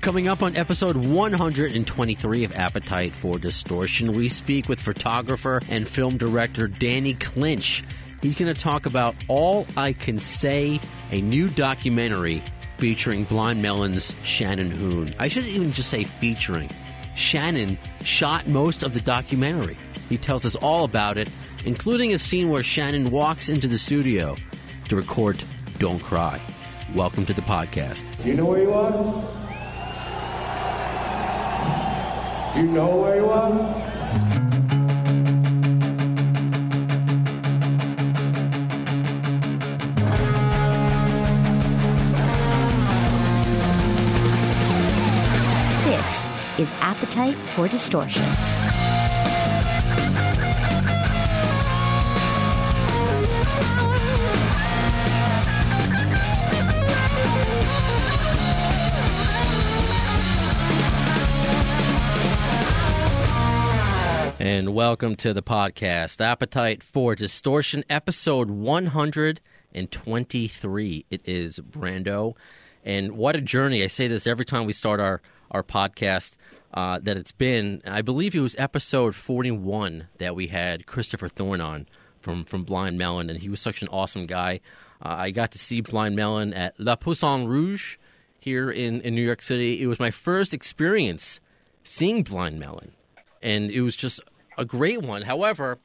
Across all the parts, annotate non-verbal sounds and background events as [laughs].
Coming up on episode 123 of Appetite for Distortion, we speak with photographer and film director Danny Clinch. He's going to talk about All I Can Say, a new documentary featuring Blind Melon's Shannon Hoon. I shouldn't even just say featuring. Shannon shot most of the documentary. He tells us all about it, including a scene where Shannon walks into the studio to record Don't Cry. Welcome to the podcast. Do you know where you are? Do you know where you are? This is Appetite for Distortion. Welcome to the podcast, Appetite for Distortion, episode 123. It is Brando. And what a journey. I say this every time we start our, our podcast uh, that it's been. I believe it was episode 41 that we had Christopher Thorn on from, from Blind Melon, and he was such an awesome guy. Uh, I got to see Blind Melon at Le Poisson Rouge here in, in New York City. It was my first experience seeing Blind Melon and it was just a great one. However,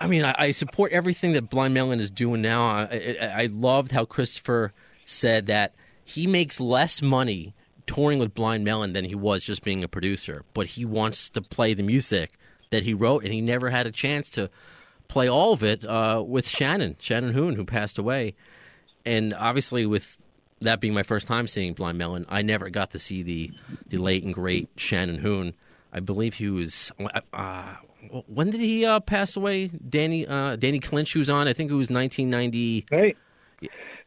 I mean, I, I support everything that Blind Melon is doing now. I, I, I loved how Christopher said that he makes less money touring with Blind Melon than he was just being a producer, but he wants to play the music that he wrote, and he never had a chance to play all of it uh, with Shannon, Shannon Hoon, who passed away. And obviously, with that being my first time seeing Blind Melon, I never got to see the the late and great Shannon Hoon. I believe he was. Uh, when did he uh, pass away? Danny uh, Danny Clinch, who's on. I think it was 1990. Hey,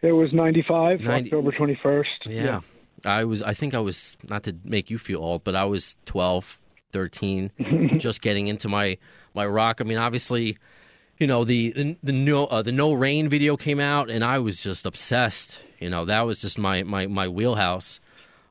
it was 95, 90 October 21st. Yeah. I was. I think I was not to make you feel old, but I was 12, 13, [laughs] just getting into my my rock. I mean, obviously, you know the the, the no uh, the no rain video came out, and I was just obsessed. You know, that was just my my my wheelhouse.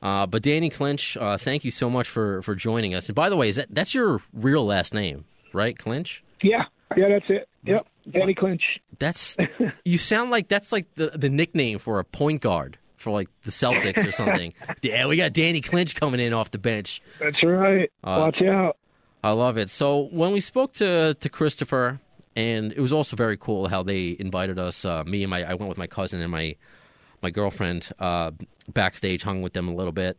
Uh, but Danny Clinch, uh, thank you so much for, for joining us. And by the way, is that that's your real last name, right, Clinch? Yeah, yeah, that's it. Yep, Danny Clinch. That's [laughs] you sound like that's like the the nickname for a point guard for like the Celtics or something. [laughs] yeah, we got Danny Clinch coming in off the bench. That's right. Uh, Watch out. I love it. So when we spoke to to Christopher, and it was also very cool how they invited us. Uh, me and my I went with my cousin and my my girlfriend uh, backstage, hung with them a little bit.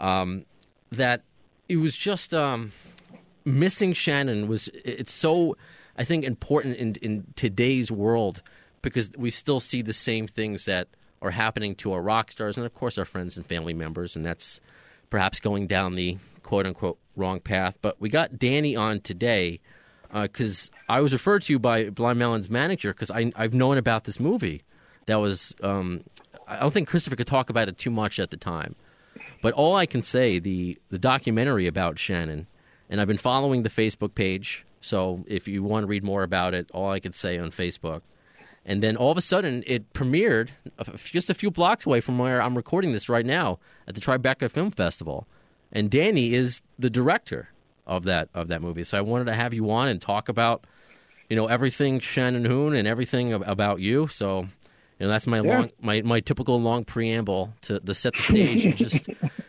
Um, that it was just um, missing Shannon was it's so I think important in in today's world because we still see the same things that are happening to our rock stars and of course our friends and family members, and that's perhaps going down the quote unquote wrong path. But we got Danny on today because uh, I was referred to by Blind Melon's manager because I've known about this movie that was um, I don't think Christopher could talk about it too much at the time. But all I can say the the documentary about Shannon, and I've been following the Facebook page. So if you want to read more about it, all I can say on Facebook. And then all of a sudden, it premiered just a few blocks away from where I'm recording this right now at the Tribeca Film Festival. And Danny is the director of that of that movie. So I wanted to have you on and talk about, you know, everything Shannon Hoon and everything about you. So you know, that's my long, my, my typical long preamble to, to set the [laughs] stage and just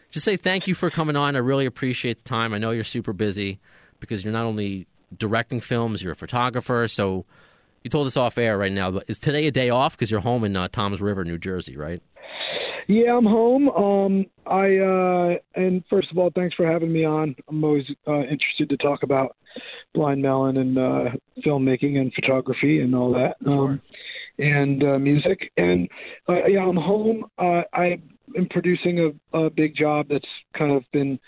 just say thank you for coming on. I really appreciate the time. I know you're super busy because you're not only directing films, you're a photographer. So you told us off air right now. But is today a day off because you're home in uh, Tom's River, New Jersey, right? Yeah, I'm home. Um, I uh, and first of all, thanks for having me on. I'm always uh, interested to talk about Blind Melon and uh, filmmaking and photography and all that. Um, and uh, music. And uh, yeah, I'm home. Uh, I am producing a, a big job that's kind of been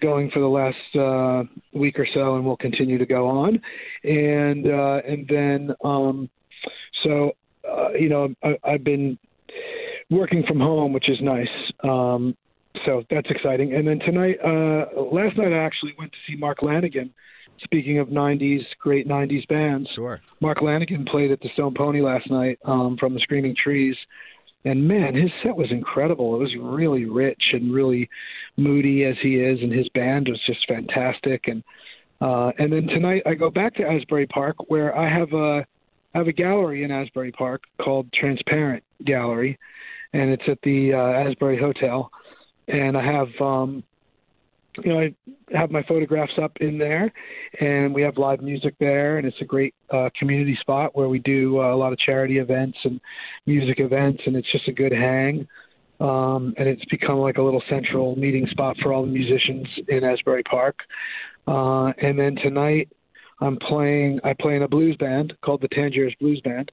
going for the last uh, week or so, and will continue to go on. And uh, and then um, so uh, you know I, I've been working from home, which is nice. Um, so that's exciting. And then tonight, uh, last night I actually went to see Mark Lanegan. Speaking of '90s, great '90s bands, Sure. Mark Lanegan played at the Stone Pony last night um, from the Screaming Trees, and man, his set was incredible. It was really rich and really moody as he is, and his band was just fantastic. And uh, and then tonight I go back to Asbury Park where I have a I have a gallery in Asbury Park called Transparent Gallery, and it's at the uh, Asbury Hotel. And I have um, you know, I have my photographs up in there, and we have live music there, and it's a great uh, community spot where we do uh, a lot of charity events and music events, and it's just a good hang. Um, and it's become like a little central meeting spot for all the musicians in Asbury Park. Uh, and then tonight, I'm playing. I play in a blues band called the Tangiers Blues Band,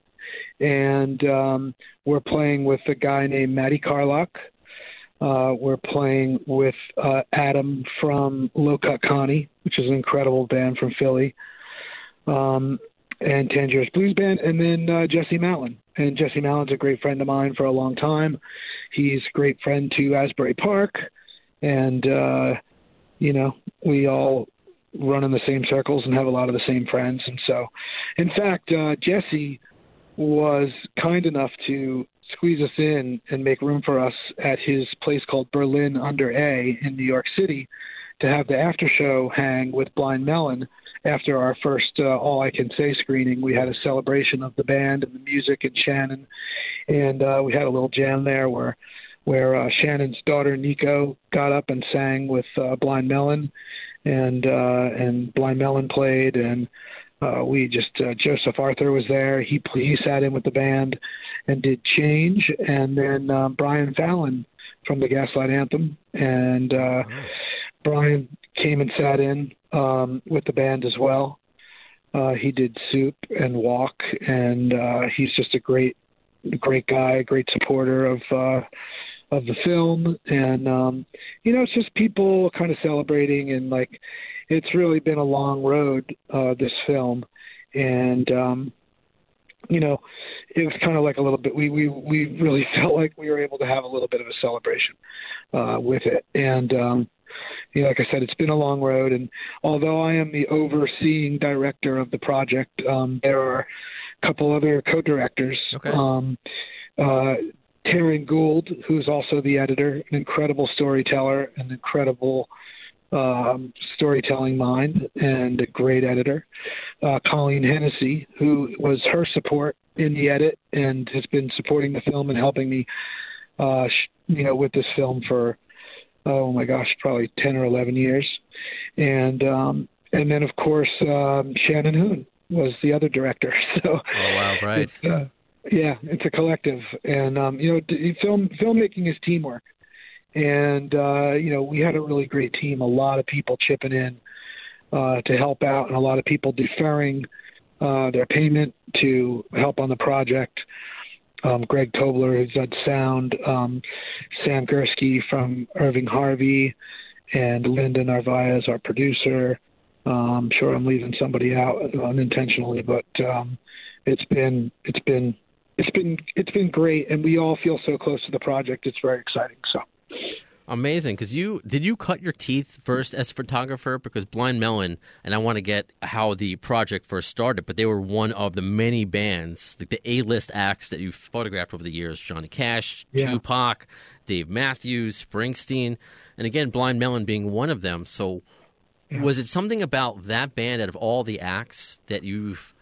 and um, we're playing with a guy named Matty Carlock uh, we're playing with uh, Adam from Low Cut Connie, which is an incredible band from Philly, um, and Tangiers Blues Band, and then uh, Jesse Malin. And Jesse Malin's a great friend of mine for a long time. He's a great friend to Asbury Park, and uh, you know we all run in the same circles and have a lot of the same friends. And so, in fact, uh, Jesse was kind enough to squeeze us in and make room for us at his place called Berlin Under A in New York City to have the after show hang with Blind Melon after our first uh, All I Can Say screening. We had a celebration of the band and the music and Shannon, and uh, we had a little jam there where where uh, Shannon's daughter Nico got up and sang with uh, Blind Melon, and uh, and Blind Melon played and. Uh, we just uh, Joseph Arthur was there. He he sat in with the band, and did Change, and then uh, Brian Fallon from the Gaslight Anthem, and uh, Brian came and sat in um, with the band as well. Uh, he did Soup and Walk, and uh, he's just a great, great guy, great supporter of uh, of the film, and um, you know, it's just people kind of celebrating, and like, it's really been a long road uh, this film, and um, you know, it was kind of like a little bit. We we we really [laughs] felt like we were able to have a little bit of a celebration uh, with it, and um, you know, like I said, it's been a long road. And although I am the overseeing director of the project, um, there are a couple other co-directors. Okay. Um, uh, Taryn Gould, who's also the editor, an incredible storyteller, an incredible um, storytelling mind and a great editor. Uh, Colleen Hennessy, who was her support in the edit and has been supporting the film and helping me, uh, sh- you know, with this film for oh my gosh, probably ten or eleven years, and um, and then of course um, Shannon Hoon was the other director. [laughs] So oh wow, right. It's, uh, yeah, it's a collective, and um, you know, film filmmaking is teamwork and uh, you know we had a really great team. A lot of people chipping in uh, to help out, and a lot of people deferring uh, their payment to help on the project. Um, Greg Tobler, who's done sound, um, Sam Gursky from Irving Harvey, and Linda Narvaez, our producer. I'm sure I'm leaving somebody out unintentionally, but um, it's been it's been it's been it's been great, and we all feel so close to the project. It's very exciting. So. Amazing, because you did you cut your teeth first as a photographer? Because Blind Melon, and I want to get how the project first started, but they were one of the many bands, like the A-list acts that you've photographed over the years: Johnny Cash, Yeah. Tupac, Dave Matthews, Springsteen, and again, Blind Melon being one of them. So, was it something about that band out of all the acts that you've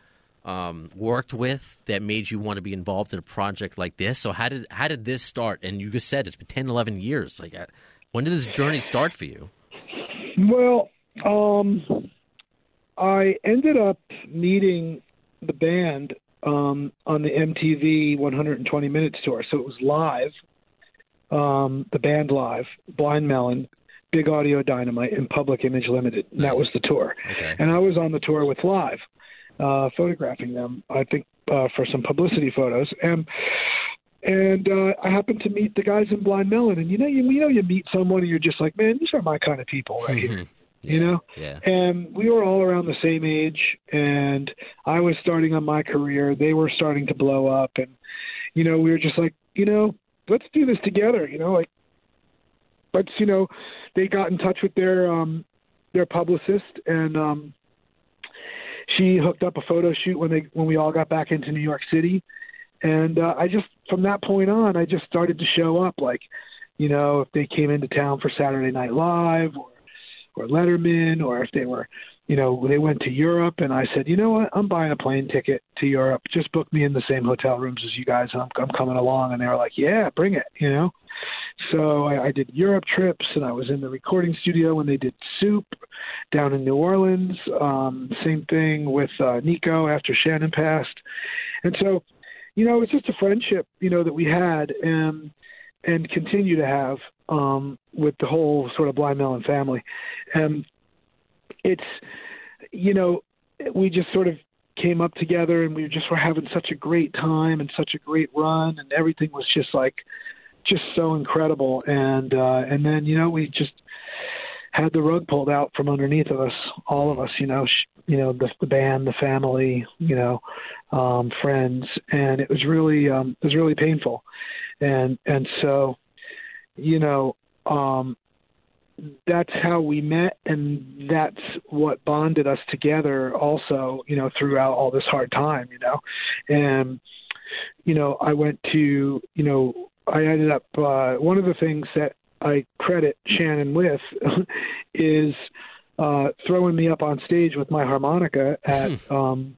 um, worked with that made you want to be involved in a project like this? So how did how did this start? And you just said it's been 10, 11 years. Like, uh, when did this journey start for you? Well, um, I ended up meeting the band um, on the MTV 120 Minutes tour. So it was live, um, the band live, Blind Melon, Big Audio Dynamite, and Public Image Limited. And that was the tour. Okay. And I was on the tour with Live, uh, photographing them. I think uh, for some publicity photos. And and uh, I happened to meet the guys in Blind Melon. And you know, you, you know, you meet someone and you're just like, man, these are my kind of people right here. Mhm. You know, Yeah. and we were all around the same age and i was starting on my career they were starting to blow up and you know we were just like you know let's do this together you know like let's you know they got in touch with their um their publicist and um she hooked up a photo shoot when they when we all got back into new york city and uh, i just from that point on, I just started to show up. Like, you know, if they came into town for Saturday Night Live or or Letterman, or if they were, you know, they went to Europe, and I said, you know what, I'm buying a plane ticket to Europe. Just book me in the same hotel rooms as you guys, and I'm, I'm coming along. And they were like, yeah, bring it, you know. So I, I did Europe trips, and I was in the recording studio when they did Soup down in New Orleans. Um, same thing with uh, Nico after Shannon passed, and so, you know, it's just a friendship, you know, that we had, and and continue to have um, with the whole sort of Blind Melon family. And it's, you know, we just sort of came up together and we just were having such a great time and such a great run and everything was just like just so incredible. And uh and then you know we just had the rug pulled out from underneath of us all of us you know sh- you know the, the band the family you know um friends. And it was really um it was really painful. And and so you know um that's how we met. And that's what bonded us together also you know throughout all this hard time you know. And you know i went to you know i ended up uh one of the things that i credit shannon with [laughs] is uh throwing me up on stage with my harmonica at um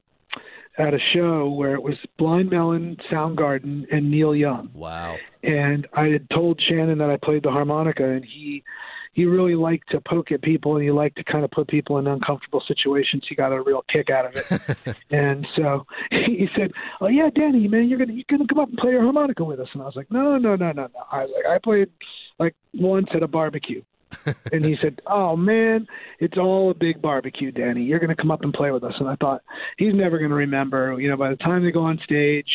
at a show where it was Blind Melon, Soundgarden, and Neil Young. Wow. And I had told Shannon that I played the harmonica, and he he really like to poke at people, and you like to kind of put people in uncomfortable situations. He got a real kick out of it. [laughs] and so [laughs] he said, "Oh yeah, Danny, man, you're gonna you're gonna come up and play your harmonica with us." And I was like, "No, no, no, no, no." I was like, "I played like once at a barbecue." [laughs] and he said, "Oh man, it's all a big barbecue, Danny. You're going to come up and play with us." And I thought he's never going to remember. You know, by the time they go on stage,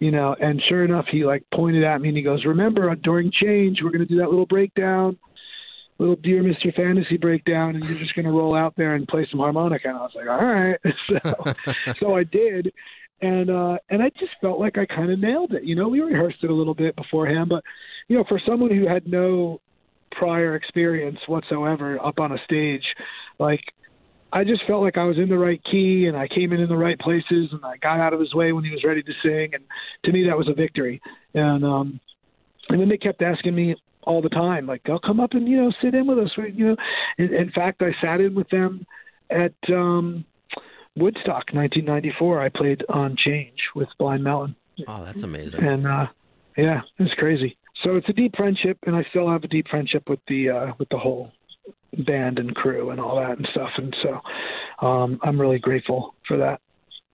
you know. And sure enough, he like pointed at me and he goes, "Remember, uh, during change, we're going to do that little breakdown, little Dear Mr. Fantasy breakdown, and you're just going to roll out there and play some harmonica." And I was like, "All right." [laughs] so, [laughs] so I did. And uh and I just felt like I kind of nailed it. You know, we rehearsed it a little bit beforehand, but you know, for someone who had no prior experience whatsoever up on a stage. Like I just felt like I was in the right key and I came in in the right places and I got out of his way when he was ready to sing and to me that was a victory. And um and then they kept asking me all the time like I'll come up and you know sit in with us you know in, in fact I sat in with them at um Woodstock 1994 I played on Change with Blind Melon. Oh, that's amazing. And uh yeah, it's crazy so it's a deep friendship, and I still have a deep friendship with the uh, with the whole band and crew and all that and stuff. And so um, I'm really grateful for that.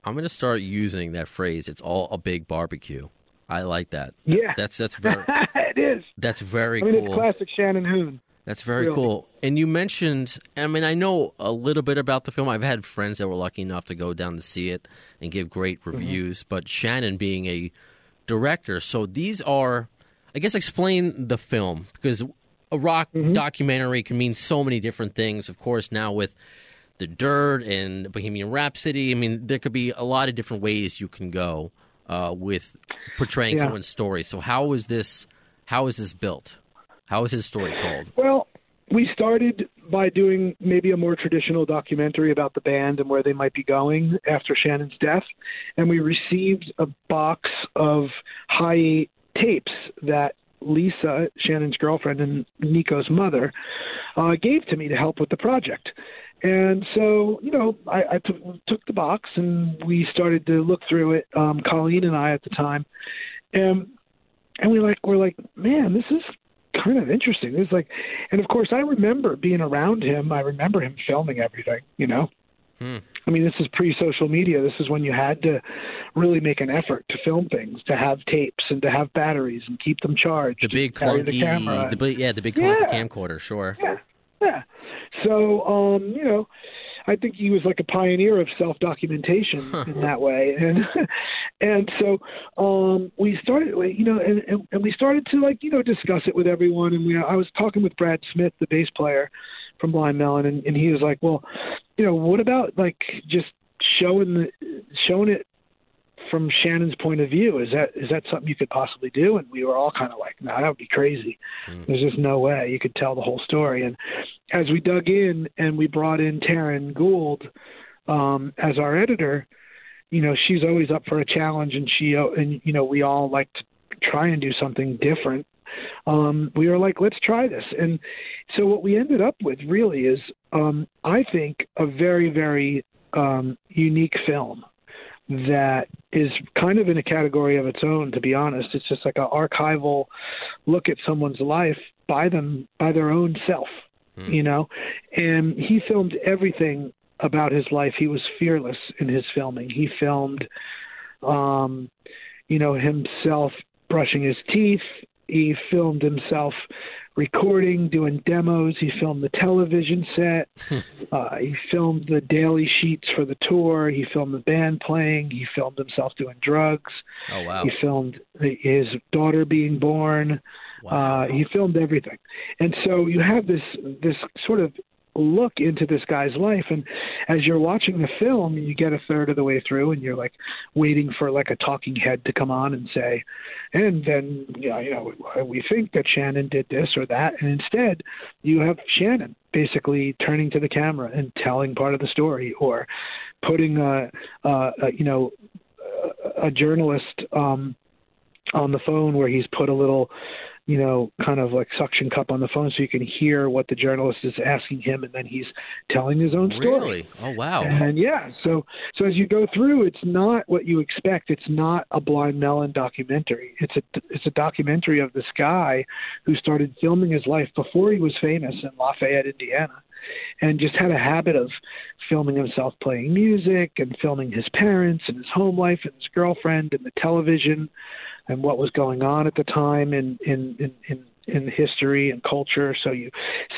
I'm going to start using that phrase. It's all a big barbecue. I like that. Yeah, that's that's [laughs] very. it is. That's very I mean, cool. It's classic Shannon Hoon. That's very Really. cool. And you mentioned, I mean, I know a little bit about the film. I've had friends that were lucky enough to go down to see it and give great Mm-hmm. reviews. But Shannon being a director, so these are, I guess, explain the film because a rock Mm-hmm. documentary can mean so many different things. Of course, now with the Dirt and Bohemian Rhapsody, I mean, there could be a lot of different ways you can go uh, with portraying Yeah. someone's story. So, how is this? How is this built? How is his story told? Well, we started by doing maybe a more traditional documentary about the band and where they might be going after Shannon's death. And we received a box of high tapes that Lisa, Shannon's girlfriend and Nico's mother, uh, gave to me to help with the project. And so, you know, I, I took, took the box and we started to look through it, um, Colleen and I at the time. And and we like we're like, man, this is kind of interesting. It's like, and of course, I remember being around him. I remember him filming everything. You know, Hmm. I mean, this is pre-social media. This is when you had to really make an effort to film things, to have tapes and to have batteries and keep them charged. The big clunky, the camera. the yeah, the big clunky Yeah. camcorder. Sure. Yeah, yeah. So, um, you know, I think he was like a pioneer of self-documentation in that way, and [laughs] and so um, we started, you know, and, and and we started to like you know discuss it with everyone, and we I was talking with Brad Smith, the bass player from Blind Melon, and, and he was like, well, you know, what about like just showing the showing it from Shannon's point of view, is that is that something you could possibly do? And we were all kind of like, no, that would be crazy. There's just no way you could tell the whole story. And as we dug in and we brought in Taryn Gould um, as our editor, you know, she's always up for a challenge, and she uh, and you know we all like to try and do something different. Um, we were like, let's try this. And so what we ended up with really is, um, I think, a very, very um, unique film that is kind of in a category of its own to be honest. It's just like an archival look at someone's life by them by their own self Hmm. you know? And he filmed everything about his life. He was fearless in his filming. He filmed um you know himself brushing his teeth he filmed himself recording doing demos. He filmed the television set. [laughs] Uh, he filmed the daily sheets for the tour. He filmed the band playing. He filmed himself doing drugs. Oh wow. he filmed his daughter being born. Wow. uh, he filmed everything, and so you have this this sort of look into this guy's life, and as you're watching the film, you get a third of the way through, and you're like waiting for like a talking head to come on and say, and then you know, you know we think that Shannon did this or that, and instead you have Shannon basically turning to the camera and telling part of the story, or putting a, a, a you know a journalist um, on the phone where he's put a little you know, kind of like suction cup on the phone so you can hear what the journalist is asking him and then he's telling his own story. Really? Oh wow. And yeah, so so as you go through, it's not what you expect. It's not a Blind Melon documentary. It's a it's a documentary of this guy who started filming his life before he was famous in Lafayette, Indiana, and just had a habit of filming himself playing music and filming his parents and his home life and his girlfriend and the television and what was going on at the time in in in, in in history and culture. So you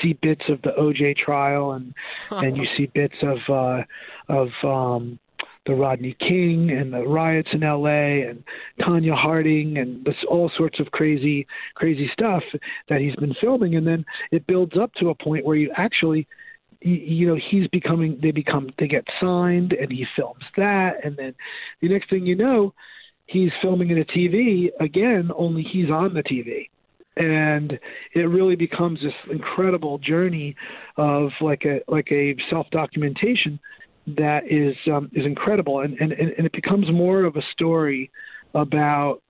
see bits of the OJ trial and and you see bits of uh of um the Rodney King and the riots in LA and Tonya Harding and this all sorts of crazy crazy stuff that he's been filming. And then it builds up to a point where you actually you, you know he's becoming they become they get signed and he films that. And then the next thing you know he's filming in a TV again only he's on the TV and it really becomes this incredible journey of like a like a self documentation that is um, is incredible. And, and and it becomes more of a story about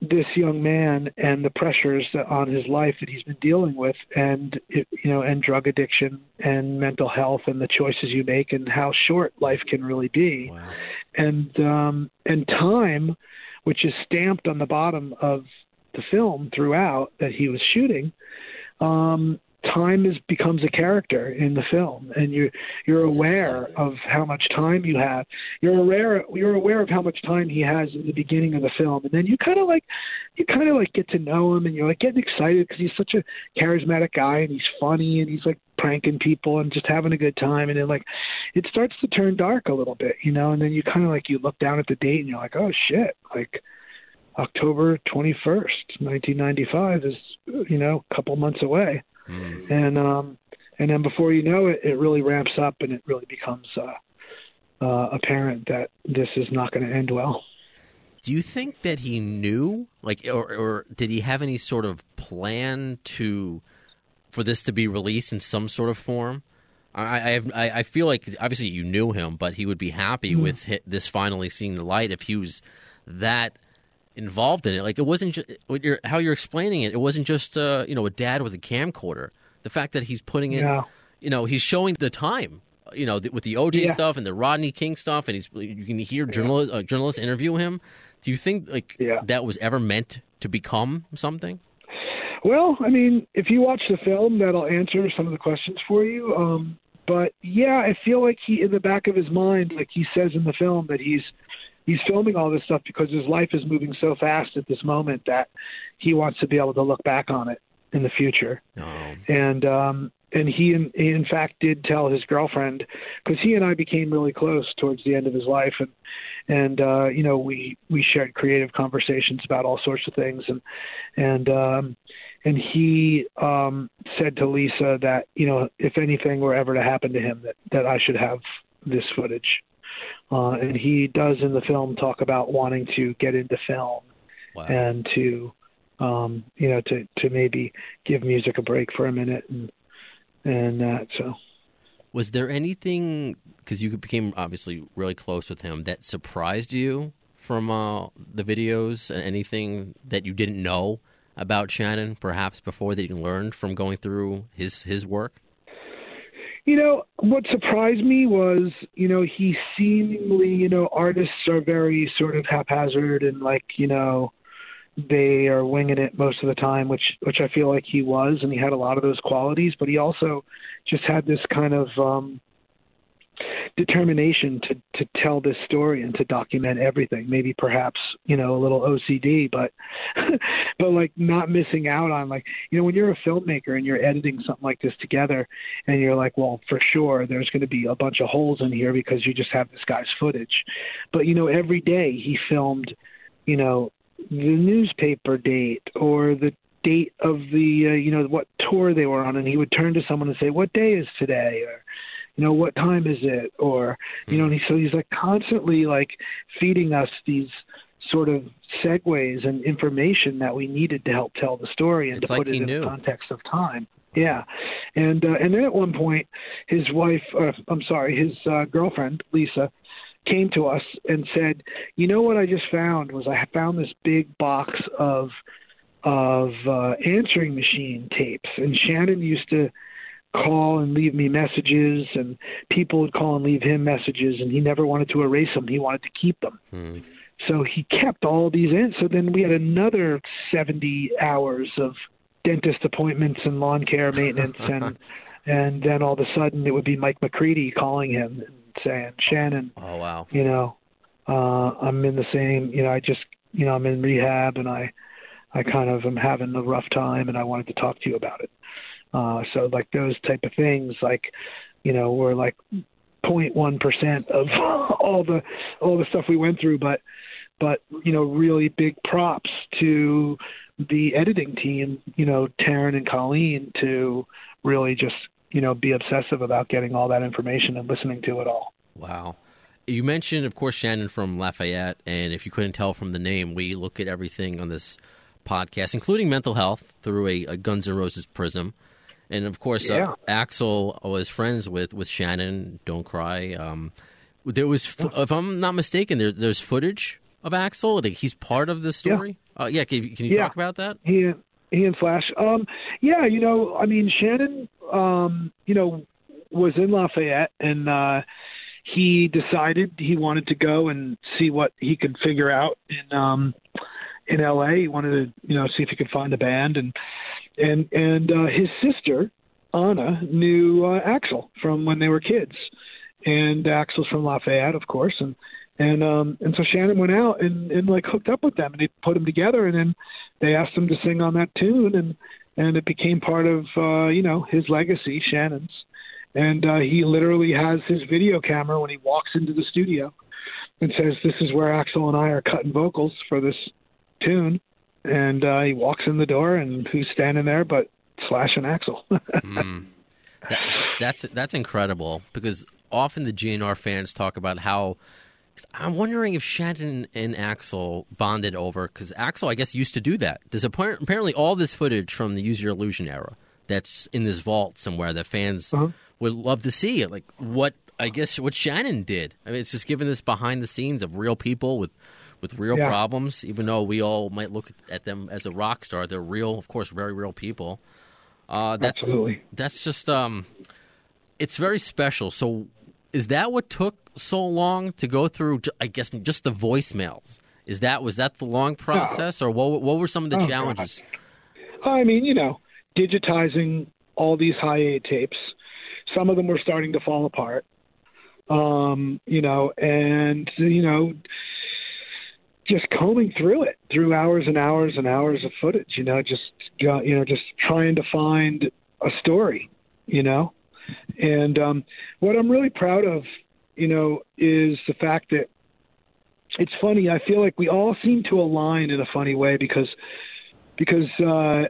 this young man and the pressures on his life that he's been dealing with and you know and drug addiction and mental health and the choices you make and how short life can really be Wow. and um and time which is stamped on the bottom of the film throughout that he was shooting um time is becomes a character in the film and you you're aware of how much time you have. You're aware you're aware of how much time he has in the beginning of the film and then you kind of like you kind of like get to know him and you're like getting excited because he's such a charismatic guy and he's funny and he's like pranking people and just having a good time and then like it starts to turn dark a little bit you know and then you kind of like you look down at the date and you're like oh shit like October 21st 1995 is you know a couple months away Mm. and um and then before you know it it really ramps up and it really becomes uh uh apparent that this is not going to end well Do you think that he knew, like, or, or did he have any sort of plan to for this to be released in some sort of form? I, I have, I, I feel like obviously you knew him, but he would be happy with this finally seeing the light if he was that involved in it. Like, it wasn't just you're, how you're explaining it. It wasn't just uh, you know a dad with a camcorder. The fact that he's putting it, Yeah. you know, he's showing the time. You know, th- with the OJ Yeah. stuff and the Rodney King stuff, and he's you can hear journalists uh, journalists interview him. Do you think like Yeah. that was ever meant to become something? Well, I mean, if you watch the film, that'll answer some of the questions for you. Um, but yeah, I feel like he, in the back of his mind, like he says in the film, that he's he's filming all this stuff because his life is moving so fast at this moment that he wants to be able to look back on it in the future. No. and um and he in, he in fact did tell his girlfriend because he and I became really close towards the end of his life and and uh you know we we shared creative conversations about all sorts of things and and um and he um said to Lisa that you know if anything were ever to happen to him that that I should have this footage uh and he does in the film talk about wanting to get into film Wow. and to um you know to to maybe give music a break for a minute and and that so Was there anything because you became obviously really close with him that surprised you from uh, the videos? And anything that you didn't know about Shannon, perhaps before that you learned from going through his his work? You know, what surprised me was, you know, he seemingly, you know, artists are very sort of haphazard and like, you know, they are winging it most of the time, which which I feel like he was, and he had a lot of those qualities. But he also just had this kind of um, determination to to tell this story and to document everything. Maybe perhaps you know a little OCD, but [laughs] but like not missing out on like you know when you're a filmmaker and you're editing something like this together, and you're like, well, for sure there's going to be a bunch of holes in here because you just have this guy's footage, but you know every day he filmed, you know the newspaper date or the date of the uh, you know what tour they were on and he would turn to someone and say what day is today or you know what time is it? Or you know and he, so he's like constantly like feeding us these sort of segues and information that we needed to help tell the story and It's to like put it in knew. the context of time. Yeah. And uh, and then at one point his wife uh, i'm sorry his uh, girlfriend lisa came to us and said you know what i just found was i found this big box of of uh, answering machine tapes. And shannon used to call and leave me messages and people would call and leave him messages and he never wanted to erase them he wanted to keep them Hmm. so he kept all these in so then we had another 70 hours of dentist appointments and lawn care maintenance [laughs] and and then all of a sudden it would be mike mccready calling him and saying shannon Oh wow. you know uh i'm in the same you know i just you know i'm in rehab and i i kind of am having a rough time and i wanted to talk to you about it uh so like those type of things like you know were like 0.1 percent of [laughs] all the all the stuff we went through but but you know really big props to the editing team you know Taryn and Colleen to really just you know be obsessive about getting all that information and listening to it all Wow. You mentioned, of course, Shannon from Lafayette, and if you couldn't tell from the name, we look at everything on this podcast, including mental health, through a, a Guns N' Roses prism. And of course, Yeah. uh, Axl was friends with, with Shannon. Don't cry. Um, there was, f- if I'm not mistaken, there, there's footage of Axl. Like he's part of the story. Yeah. Uh, yeah. Can, you- can you Yeah. talk about that? he and he and Slash. Um, yeah, you know, I mean, Shannon, um, you know, was in Lafayette, and uh, he decided he wanted to go and see what he could figure out in um, in L.A. He wanted to, you know, see if he could find a band, and and and uh, his sister Anna knew uh, Axl from when they were kids, and Axl's from Lafayette, of course, and and um and so Shannon went out and and like hooked up with them, and they put them together, and then they asked him to sing on that tune, and and it became part of uh, you know his legacy, Shannon's, and uh, he literally has his video camera when he walks into the studio, and says, "This is where Axl and I are cutting vocals for this tune," and uh, he walks in the door, and who's standing there but Slash and Axl? [laughs] Mm. That, that's that's incredible because often the GNR fans talk about how I'm wondering if Shannon and Axl bonded over because Axl, I guess, used to do that. There's apparently all this footage from the Use Your Illusion era that's in this vault somewhere that fans Uh-huh. would love to see. Like what I guess what Shannon did. I mean, it's just giving this behind the scenes of real people with with real Yeah. problems. Even though we all might look at them as a rock star, they're real, of course, very real people. Uh, that's Absolutely. that's just um it's very special so is that what took so long to go through i guess just the voicemails is that was that the long process or what what were some of the Oh, God. challenges I mean, you know, digitizing all these high eight tapes. Some of them were starting to fall apart. Um, you know, and you know, just combing through it through hours and hours and hours of footage. You know, just you know, just trying to find a story. You know, and um, what I'm really proud of, you know, is the fact that it's funny. I feel like we all seem to align in a funny way because because uh,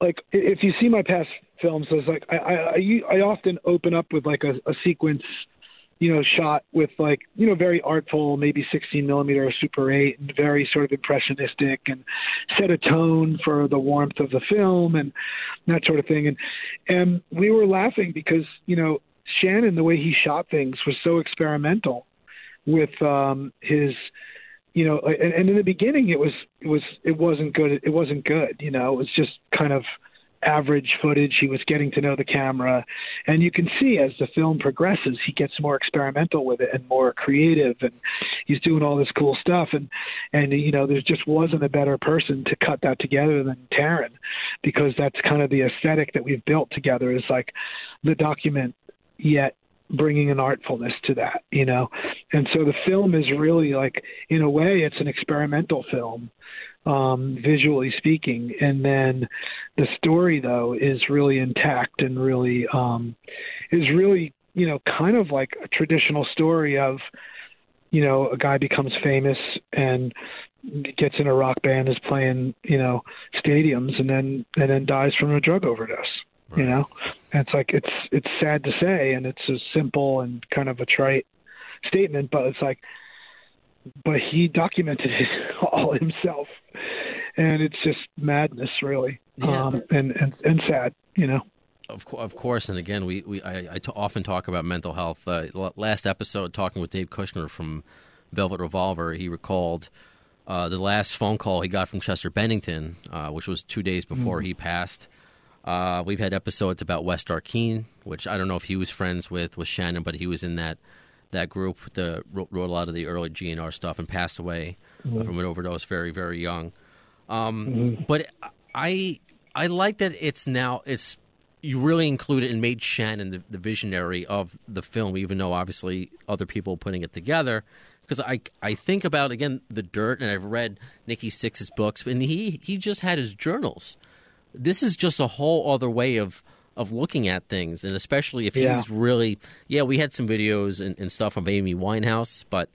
like if you see my past films, I was like I I, I often open up with like a, a sequence, you know, shot with like you know very artful, maybe 16 millimeter or Super 8, and very sort of impressionistic, and set a tone for the warmth of the film and that sort of thing. And and we were laughing because you know Shannon, the way he shot things was so experimental with um, his you know, and, and in the beginning it was it was it wasn't good. It wasn't good. You know, it was just kind of average footage. He was getting to know the camera, and you can see as the film progresses, he gets more experimental with it and more creative, and he's doing all this cool stuff. And and you know, there just wasn't a better person to cut that together than Taryn, because that's kind of the aesthetic that we've built together. Is like the document, yet bringing an artfulness to that, you know. And so the film is really like, in a way, it's an experimental film um, visually speaking. And then the story, though, is really intact and really um, is really you know kind of like a traditional story of you know a guy becomes famous and gets in a rock band is playing you know stadiums and then and then dies from a drug overdose right. you know and it's like it's it's sad to say and it's a simple and kind of a trite statement but it's like but he documented it [laughs] all himself, and it's just madness, really, yeah. um, and, and and sad, you know. Of, co- of course, and again, we, we I, I t- often talk about mental health. Uh, last episode, talking with Dave Kushner from Velvet Revolver, he recalled uh, the last phone call he got from Chester Bennington, uh, which was two days before mm. he passed. Uh, we've had episodes about West Arkeen, which I don't know if he was friends with with Shannon, but he was in that that group that wrote, wrote, a lot of the early GNR stuff and passed away mm-hmm. from an overdose very very young. Um, mm-hmm. But I I like that it's now it's you really included and made Shannon the, the visionary of the film, even though obviously other people putting it together. Because I I think about again the dirt, and I've read Nikki Sixx's books, and he he just had his journals. This is just a whole other way of of looking at things, and especially if he yeah. was really, yeah, we had some videos and, and, stuff of Amy Winehouse, but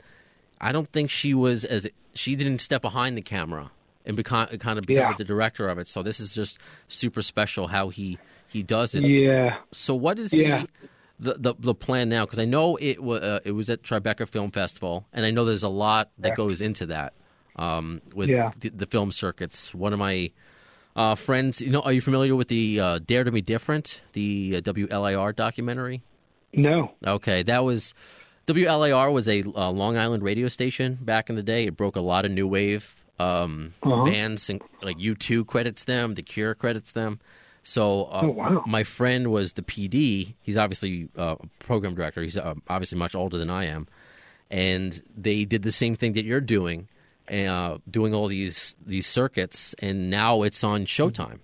I don't think she was as she didn't step behind the camera and become kind of become yeah. the director of it. So this is just super special how he he does it. Yeah. So what is yeah. the, the the plan now? Because I know it was uh, it was at Tribeca Film Festival, and I know there's a lot that goes into that um, with the, the film circuits. One of my uh, friends, you know, are you familiar with the uh, Dare to Be Different, the uh, WLIR documentary? No. Okay, that was WLIR was a uh, Long Island radio station back in the day. It broke a lot of new wave um, uh-huh. bands, and like U2 credits them, The Cure credits them. So uh, oh, wow. my friend was the PD. He's obviously uh, a program director. He's uh, obviously much older than I am, and they did the same thing that you're doing uh, doing all these these circuits, and now it's on Showtime.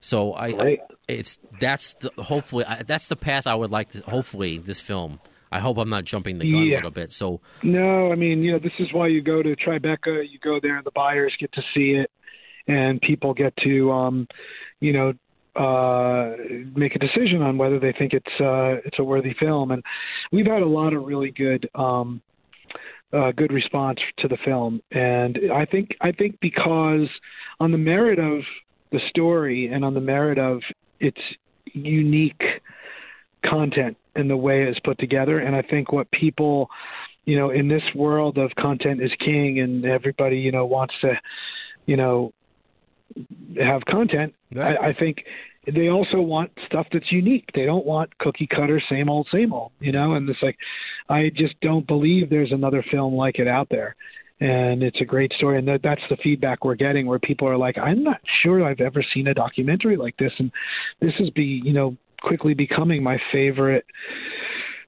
So I, right. it's that's the, hopefully I, that's the path I would like to. Hopefully, this film. I hope I'm not jumping the gun yeah. a little bit. So no, I mean, you know, this is why you go to Tribeca. You go there, the buyers get to see it, and people get to, um, you know, uh, make a decision on whether they think it's uh, it's a worthy film. And we've had a lot of really good um, uh, good response to the film, and I think I think because on the merit of the story and on the merit of its unique content and the way it's put together, and I think what people, you know, in this world of content is king, and everybody you know wants to, you know, have content. I, I think they also want stuff that's unique. They don't want cookie cutter, same old, same old, you know. And it's like, I just don't believe there's another film like it out there. And it's a great story, and that, that's the feedback we're getting, where people are like, "I'm not sure I've ever seen a documentary like this," and this is be, you know, quickly becoming my favorite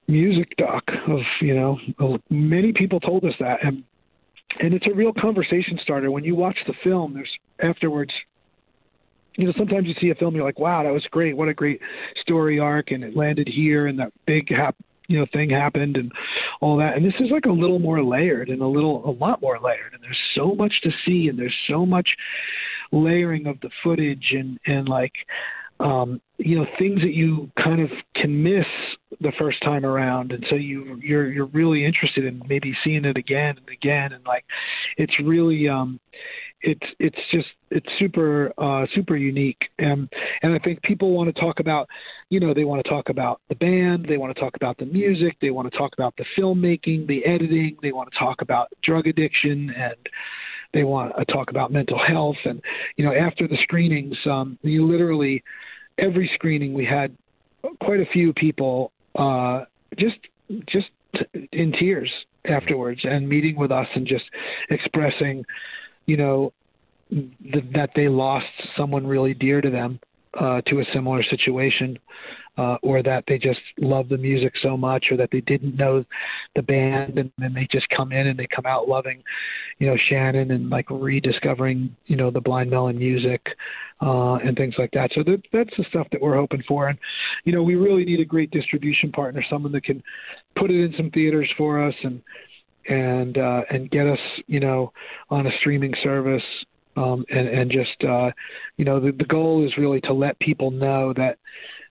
music doc. Of you know, many people told us that, and and it's a real conversation starter. When you watch the film, there's afterwards you know, sometimes you see a film, you're like, wow, that was great. What a great story arc. And it landed here and that big, hap- you know, thing happened and all that. And this is like a little more layered and a little, a lot more layered. And there's so much to see and there's so much layering of the footage and, and like, um, you know, things that you kind of can miss the first time around. And so you, you're, you're really interested in maybe seeing it again and again. And like, it's really, um, it's it's just it's super uh, super unique. And and I think people want to talk about you know they want to talk about the band they want to talk about the music they want to talk about the filmmaking the editing they want to talk about drug addiction and they want to talk about mental health. And you know after the screenings um you literally every screening we had quite a few people uh just just in tears afterwards and meeting with us and just expressing, you know, th- that they lost someone really dear to them uh, to a similar situation, uh, or that they just love the music so much, or that they didn't know the band, and then they just come in and they come out loving, you know, Shannon and like rediscovering, you know, the Blind Melon music uh, and things like that. So that, that's the stuff that we're hoping for, and you know, we really need a great distribution partner, someone that can put it in some theaters for us and and uh, and get us, you know, on a streaming service um, and and just uh, you know the the goal is really to let people know that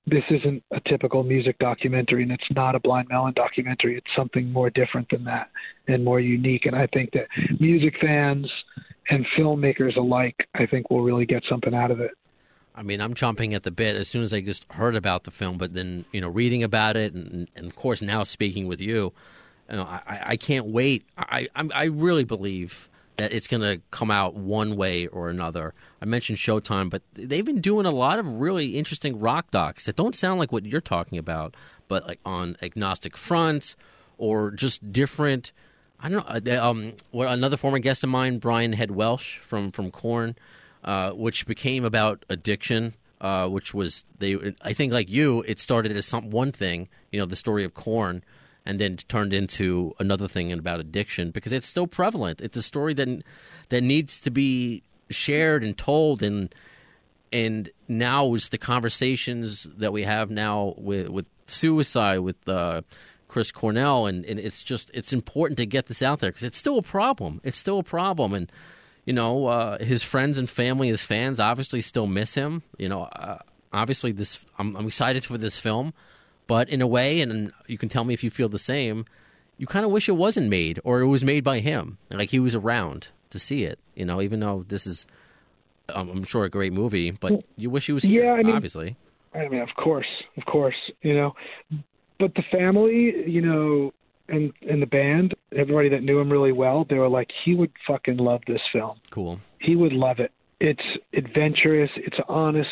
this isn't a typical music documentary and it's not a blind melon documentary. It's something more different than that and more unique. And i think that music fans and filmmakers alike i think will really get something out of it. I mean, I'm chomping at the bit as soon as I just heard about the film, but then you know, reading about it, and, and of course now speaking with you, you know, I, I can't wait. I, I I really believe that it's going to come out one way or another. I mentioned Showtime, but they've been doing a lot of really interesting rock docs that don't sound like what you're talking about, but like on agnostic front or just different. I don't know. Um, what another former guest of mine, Brian Head Welch from from Korn, uh, which became about addiction. Uh, which was they? I think like you, it started as some one thing. You know, the story of Korn and then turned into another thing about addiction because it's still prevalent. It's a story that that needs to be shared and told and and now is the conversations that we have now with with suicide with uh, Chris Cornell and, and it's just it's important to get this out there because it's still a problem. It's still a problem and you know uh, his friends and family, his fans obviously still miss him. You know, uh, obviously this I'm, I'm excited for this film. But in a way, and you can tell me if you feel the same, you kind of wish it wasn't made or it was made by him. Like he was around to see it, you know, even though this is, um, I'm sure, a great movie, but you wish he was here, yeah, I mean, obviously. I mean, of course, of course, you know. But the family, you know, and and the band, everybody that knew him really well, they were like, he would fucking love this film. Cool. He would love it. It's adventurous. It's honest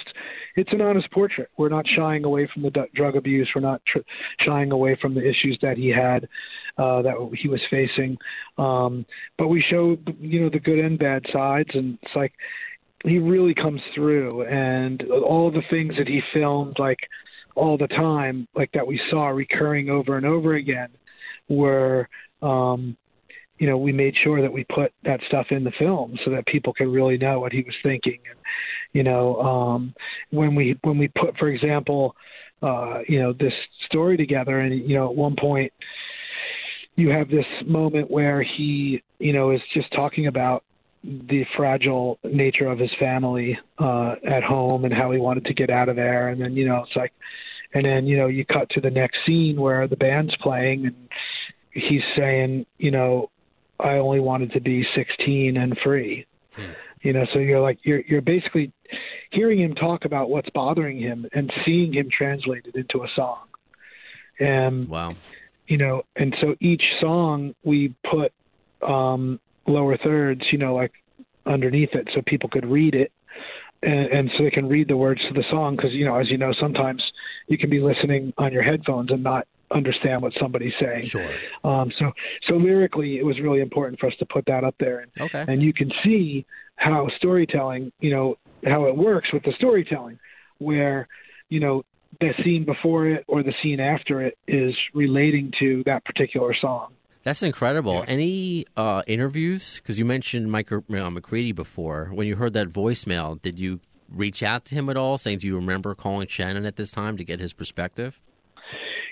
it's an honest portrait. We're not shying away from the d- drug abuse. We're not tr- shying away from the issues that he had, uh, that he was facing. Um, but we show, you know, the good and bad sides, and it's like he really comes through, and all the things that he filmed, like all the time, like that we saw recurring over and over again, were. Um, you know, we made sure that we put that stuff in the film so that people could really know what he was thinking and you know um when we when we put for example uh you know this story together and you know at one point you have this moment where he you know is just talking about the fragile nature of his family uh at home and how he wanted to get out of there and then you know it's like and then you know you cut to the next scene where the band's playing and he's saying you know i only wanted to be 16 and free hmm. you know so you're like you're you're basically hearing him talk about what's bothering him and seeing him translated into a song. And wow. You know, and so each song we put um lower thirds, you know, like underneath it so people could read it and, and so they can read the words to the song because you know as you know sometimes you can be listening on your headphones and not understand what somebody's saying. Sure. Um, so so lyrically, it was really important for us to put that up there, and okay. and you can see how storytelling, you know, how it works with the storytelling, where you know the scene before it or the scene after it is relating to that particular song. That's incredible. Yeah. Any uh, interviews? Because you mentioned Mike uh, McCready before. When you heard that voicemail, did you reach out to him at all, saying, "Do you remember calling Shannon at this time to get his perspective?"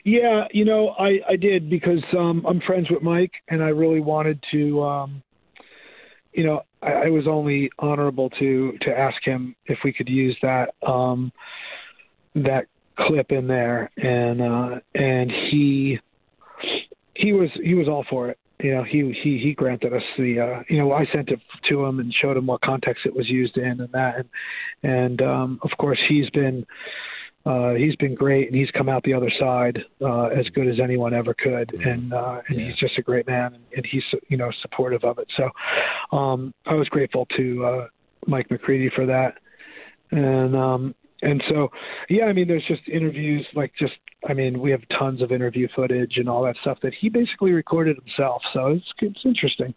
Yeah, you know, I I did because um, I'm friends with Mike, and I really wanted to, um, you know, I, I was only honorable to to ask him if we could use that um, that clip in there, and uh, and he he was he was all for it. You know, he he he granted us the uh, you know I sent it to him and showed him what context it was used in and that, and and um, of course he's been uh, he's been great, and he's come out the other side uh, as good as anyone ever could, mm-hmm. and uh, and yeah. he's just a great man, and, and he's you know supportive of it. So um, I was grateful to uh, Mike McCready for that, and um, and so yeah, I mean, there's just interviews like just I mean, we have tons of interview footage and all that stuff that he basically recorded himself. So it's it's interesting,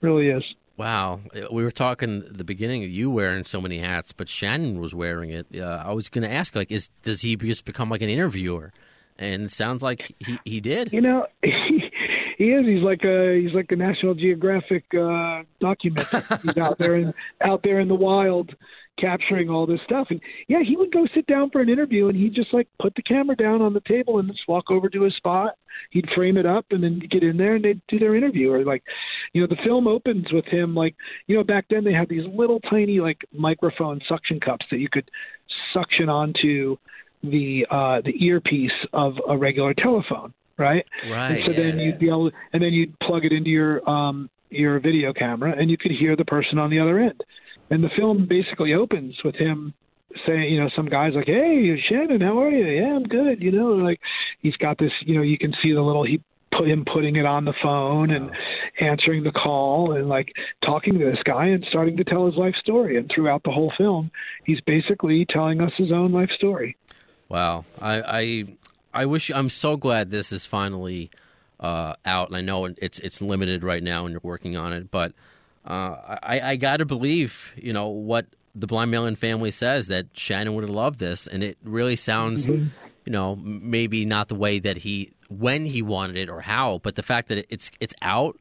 really is. Wow, we were talking at the beginning of you wearing so many hats, but Shannon was wearing it. Uh, I was going to ask, like, is does he just become like an interviewer? And it sounds like he he did. You know, he, [laughs] he is. He's like a he's like a National Geographic uh, documentary. he's out there in out there in the wild, capturing all this stuff. And yeah, he would go sit down for an interview and he'd just like put the camera down on the table and just walk over to his spot. He'd frame it up and then get in there and they'd do their interview. Or like, you know, the film opens with him like, you know, back then they had these little tiny like microphone suction cups that you could suction onto the uh the earpiece of a regular telephone, right? Right. And so yeah. then you'd be able and then you'd plug it into your um your video camera and you could hear the person on the other end and the film basically opens with him saying, you know, some guy's like, "Hey, Shannon, how are you? Yeah, I'm good." You know, like he's got this, you know, you can see the little he put him putting it on the phone and answering the call and like talking to this guy and starting to tell his life story. And throughout the whole film, he's basically telling us his own life story. Wow, I I, I wish I'm so glad this is finally uh, out, and I know it's it's limited right now, and you're working on it, but uh, I, I got to believe, you know, what the Blind Melon family says that Shannon would have loved this, and it really sounds, mm-hmm. you know, maybe not the way that he when he wanted it or how, but the fact that it's it's out.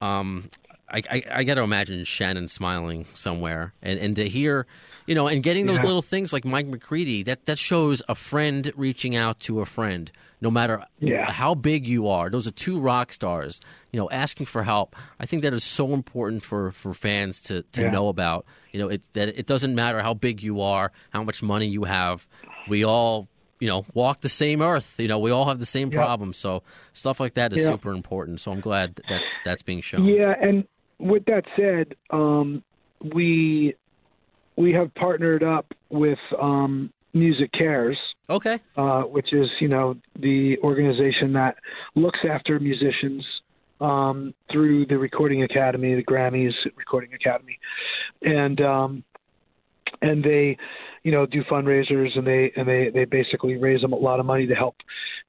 Um, I, I, I got to imagine Shannon smiling somewhere, and and to hear, you know, and getting those yeah. little things like Mike McCready that that shows a friend reaching out to a friend, no matter yeah. how big you are. Those are two rock stars, you know, asking for help. I think that is so important for, for fans to, to yeah. know about. You know, it, that it doesn't matter how big you are, how much money you have. We all, you know, walk the same earth. You know, we all have the same problems. So stuff like that is super important. So I'm glad that's that's being shown. Yeah, and with that said, um, we we have partnered up with um, MusiCares. Okay. Uh, which is, you know, the organization that looks after musicians um, through the Recording Academy, the Grammys Recording Academy, and um, and they, you know, do fundraisers and they and they they basically raise them a lot of money to help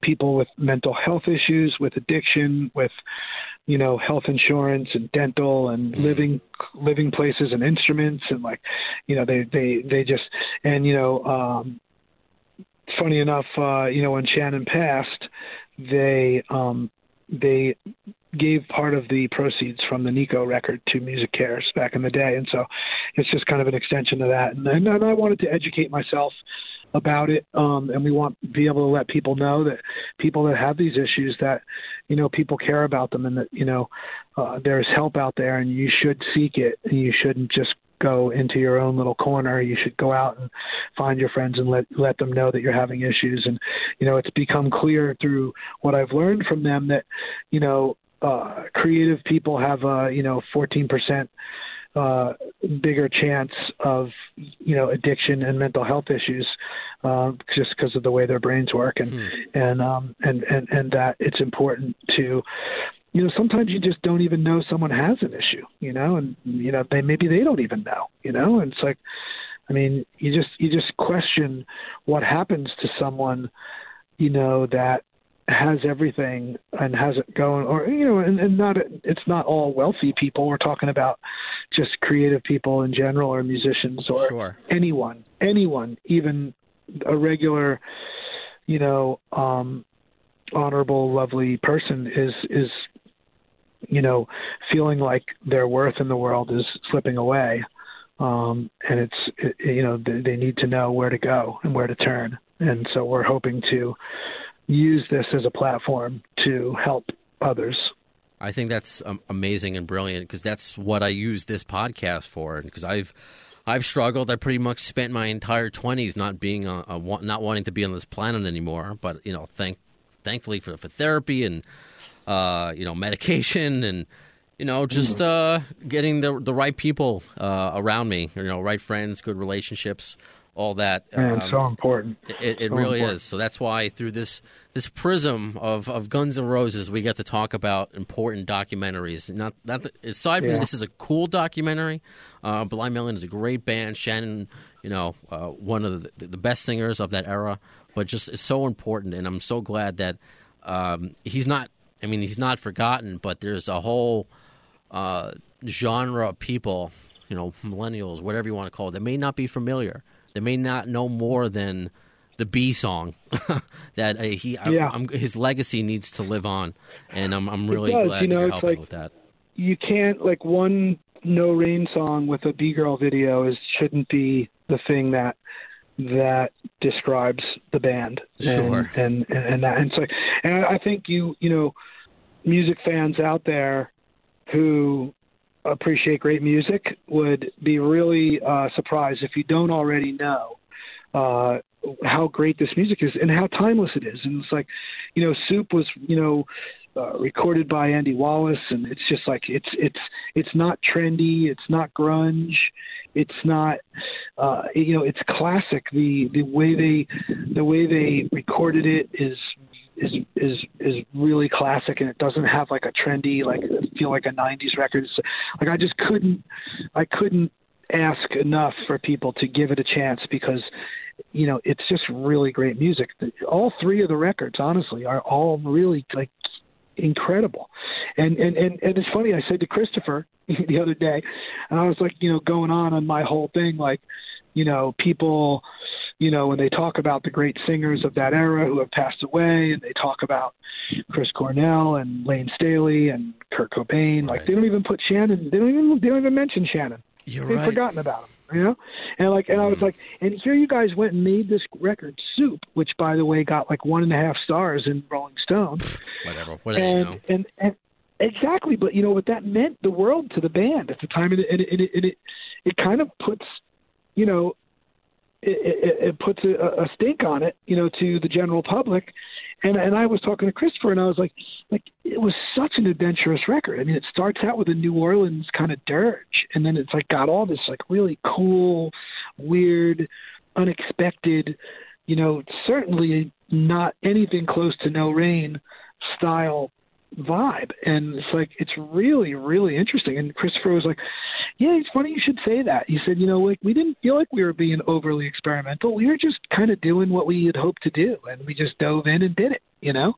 people with mental health issues, with addiction, with you know health insurance and dental and living living places and instruments and like you know they they they just and you know um funny enough uh you know when Shannon passed they um they gave part of the proceeds from the Nico record to MusiCares back in the day. And so it's just kind of an extension of that. And, and I wanted to educate myself about it um and we want to be able to let people know that people that have these issues that you know people care about them and that you know uh, there's help out there and you should seek it. And you shouldn't just go into your own little corner. You should go out and find your friends and let let them know that you're having issues. And you know it's become clear through what I've learned from them that you know uh creative people have a you know 14% uh, bigger chance of you know addiction and mental health issues uh, just because of the way their brains work and hmm. and um and and and that it's important to you know sometimes you just don't even know someone has an issue you know and you know they maybe they don't even know you know and it's like i mean you just you just question what happens to someone you know that has everything and has it going or you know and, and not it's not all wealthy people. We're talking about just creative people in general or musicians or sure. anyone anyone even a regular you know um honorable lovely person is is you know feeling like their worth in the world is slipping away. Um and it's it, you know they, they need to know where to go and where to turn. And so we're hoping to use this as a platform to help others. I think that's um, amazing and brilliant because that's what I use this podcast for. Because I've I've struggled. I pretty much spent my entire twenties not being a, a, not wanting to be on this planet anymore. But you know, thank thankfully for for therapy and uh, you know medication and you know just uh, getting the the right people uh, around me. You know, right friends, good relationships all that. Man, um, so important. It, it so really important. is. So that's why through this this prism of, of Guns N' Roses, we get to talk about important documentaries. Not not the, aside from Yeah. this is a cool documentary. Uh, Blind Melon is a great band. Shannon, you know, uh, one of the, the best singers of that era, but just it's so important. And I'm so glad that um, he's not. I mean, he's not forgotten, but there's a whole uh, genre of people, you know, millennials, whatever you want to call it, that may not be familiar. They may not know more than the B song [laughs] that uh, he Yeah. I'm, his legacy needs to live on, and I'm I'm really does, glad you know, you're helping like- with that. you can't like one no rain song with a Bee girl video is shouldn't be the thing that that describes the band Sure. and and and, that, and so and I think you you know music fans out there who appreciate great music would be really uh, surprised if you don't already know uh, how great this music is and how timeless it is. And it's like, you know, Soup was, you know, uh, recorded by Andy Wallace, and it's just like it's it's it's not trendy, it's not grunge, it's not, uh, you know, it's classic. The the way they the way they recorded it is is is is really classic and it doesn't have like a trendy like feel like a 90s record. It's- like i just couldn't i couldn't ask enough for people to give it a chance because you know it's just really great music. All three of the records honestly are all really like incredible. And and and, and it's funny i said to christopher [laughs] the other day and i was like you know going on on my whole thing like you know people you know, when they talk about the great singers of that era who have passed away, and they talk about Chris Cornell and Layne Staley and Kurt Cobain, like they don't even put Shannon. They don't even they don't even mention Shannon. You're They've right. forgotten about him. You know, and like, and I was mm. like, and here you guys went and made this record, Soup, which by the way got like one and a half stars in Rolling Stone, [sighs] Whatever. What and know? and and exactly. But you know what that meant the world to the band at the time, and it and it and it, and it, it kind of puts, you know, it, it, it puts a, a stink on it, you know, to the general public. And and I was talking to Christopher, and I was like, like it was such an adventurous record. I mean, it starts out with a New Orleans kind of dirge, and then it's like got all this like really cool, weird, unexpected, you know, certainly not anything close to No Rain style vibe. And it's like it's really really interesting. And christopher was like yeah it's funny you should say that. He said you know like we didn't feel like we were being overly experimental. We were just kind of doing what we had hoped to do. And we just dove in and did it you know?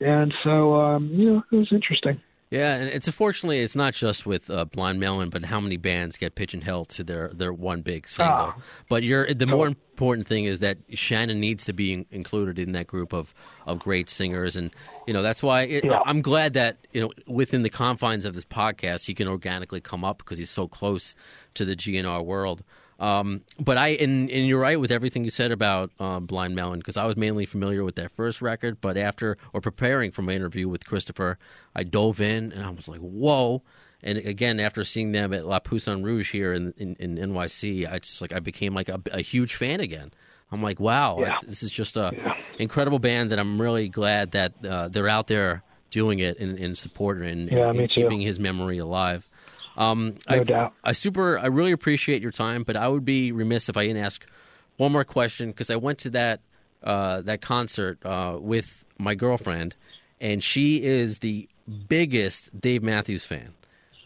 And so um you know it was interesting Yeah, and it's unfortunately it's not just with uh, Blind Melon, but how many bands get pigeonholed to their their one big single. Ah. But you're the more important thing is that Shannon needs to be in, included in that group of of great singers, and you know that's why it, Yeah. I'm glad that you know within the confines of this podcast he can organically come up because he's so close to the GNR world. Um, but I and, and you're right with everything you said about um, Blind Melon because I was mainly familiar with their first record, but after or preparing for my interview with Christopher, I dove in and I was like, whoa. And again, after seeing them at Le Poisson Rouge here in, in, in NYC, I just like I became like a, a huge fan again. I'm like, wow, Yeah. I- this is just a incredible band that I'm really glad that uh, they're out there doing it and, and supporting and, Yeah, and too. keeping his memory alive. Um, No I, doubt. I super, I really appreciate your time, but I would be remiss if I didn't ask one more question because I went to that uh, that concert uh, with my girlfriend, and she is the biggest Dave Matthews fan.